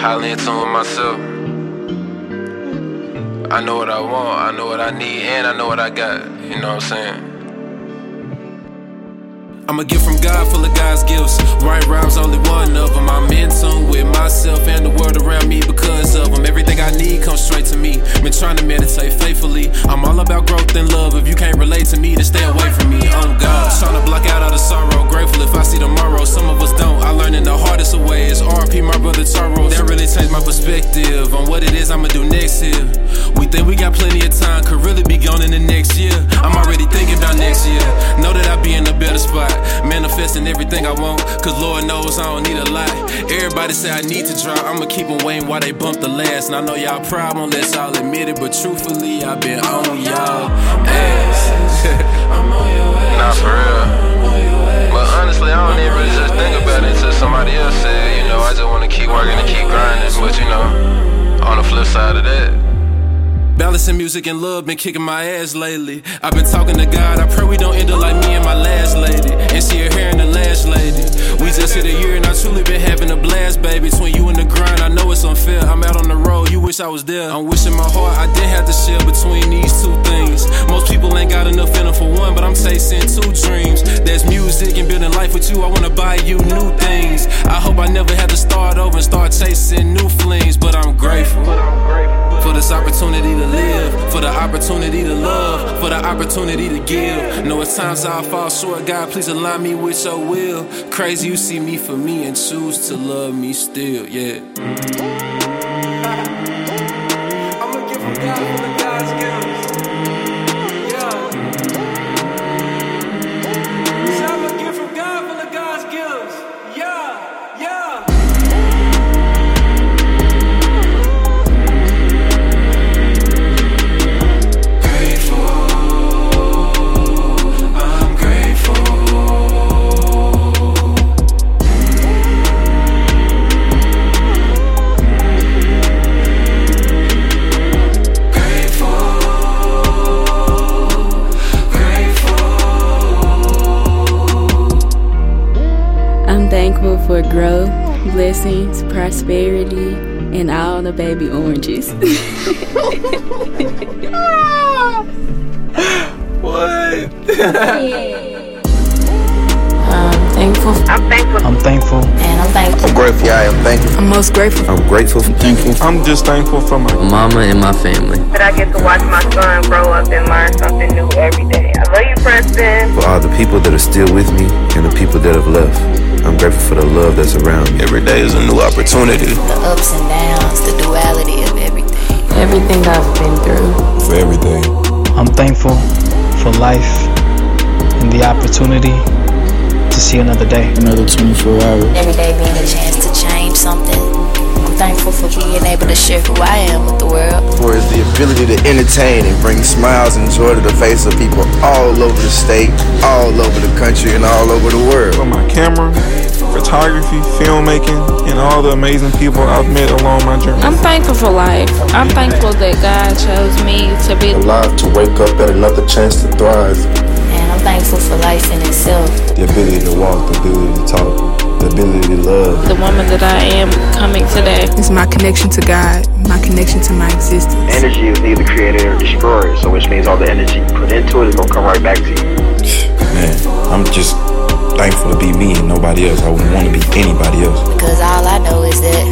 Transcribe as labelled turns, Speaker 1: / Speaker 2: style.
Speaker 1: highly in tune with myself. I know what I want, I know what I need, and I know what I got. You know what I'm saying? I'm a gift from God full of God's gifts. Right rhymes, only one of them. I'm in tune with myself and the world around me because of them. Everything I need comes straight to me. Been trying to meditate faithfully. I'm all about growth and love. If you can't relate to me, then stay away from me. On God, trying to block out all the sorrow. Grateful if I see tomorrow. Some of us don't. I learned in the hardest of ways. RP, my brother Taro. My perspective on what it is I'ma do next year. We think we got plenty of time, could really be gone in the next year. I'm already thinking about next year. Know that I'll be in a better spot. Manifesting everything I want, cause Lord knows I don't need a lot. Everybody say I need to drop, I'ma keep them waiting while they bump the last. And I know y'all proud, let y'all admit it, but truthfully, I've been on y'all ass. nah, for real. But honestly, I don't even really just think about it until somebody else said, you know, I just wanna keep working and keep grinding. But you know, on the flip side of that, Balancing music and love, been kicking my ass lately. I've been talking to God, I pray we don't end up like me and my last lady. And she her hair and the last lady. We just hit a year and I truly been having a blast, baby. Between you and the grind, I know it's unfair. I'm out on the road, you wish I was there. I'm wishing my heart I didn't have to share between these two things. Most people ain't got enough in them for one, but I'm chasing two dreams. There's music and building life with you. I wanna buy you new things. Opportunity to give. Know at times I'll fall short, God, please align me with your will. Crazy you see me for me and choose to love me still, yeah. I'ma
Speaker 2: blessings, prosperity, and all the baby oranges.
Speaker 3: I'm thankful.
Speaker 4: I'm thankful.
Speaker 5: I'm thankful.
Speaker 3: And I'm thankful.
Speaker 6: I'm grateful, yeah, I am thankful.
Speaker 2: I'm most grateful.
Speaker 6: I'm grateful. I'm thankful.
Speaker 5: I'm just thankful for my
Speaker 7: mama and my family.
Speaker 4: That I get to watch my son grow up and learn something new every day. I love you, Preston.
Speaker 6: For all the people that are still with me and the people that have left. I'm grateful for the love that's around me.
Speaker 1: Every day is a new opportunity.
Speaker 3: The ups and downs, the duality of everything.
Speaker 8: Everything I've been through.
Speaker 6: For everything.
Speaker 5: I'm thankful for life and the opportunity to see another day.
Speaker 7: Another 24 hours.
Speaker 3: Every day being a chance to change something. I'm thankful for being able to share who I am with the world.
Speaker 6: For is the ability to entertain and bring smiles and joy to the face of people all over the state, all over the country, and all over the world.
Speaker 5: For my camera, photography, filmmaking, and all the amazing people I've met along my journey.
Speaker 8: I'm thankful for life. I'm thankful that God chose me to be
Speaker 6: Alive to wake up at another chance to thrive.
Speaker 3: And I'm thankful for life in itself.
Speaker 6: The ability to walk, the ability to talk, the ability to love.
Speaker 8: the woman that I am coming today.
Speaker 2: It's my connection to God, my connection to my existence.
Speaker 9: Energy is neither created or destroyed, so which means all the energy you put into it is gonna come right back to you.
Speaker 10: Man, I'm just thankful to be me and nobody else. I wouldn't want to be anybody else.
Speaker 3: Because all I know is that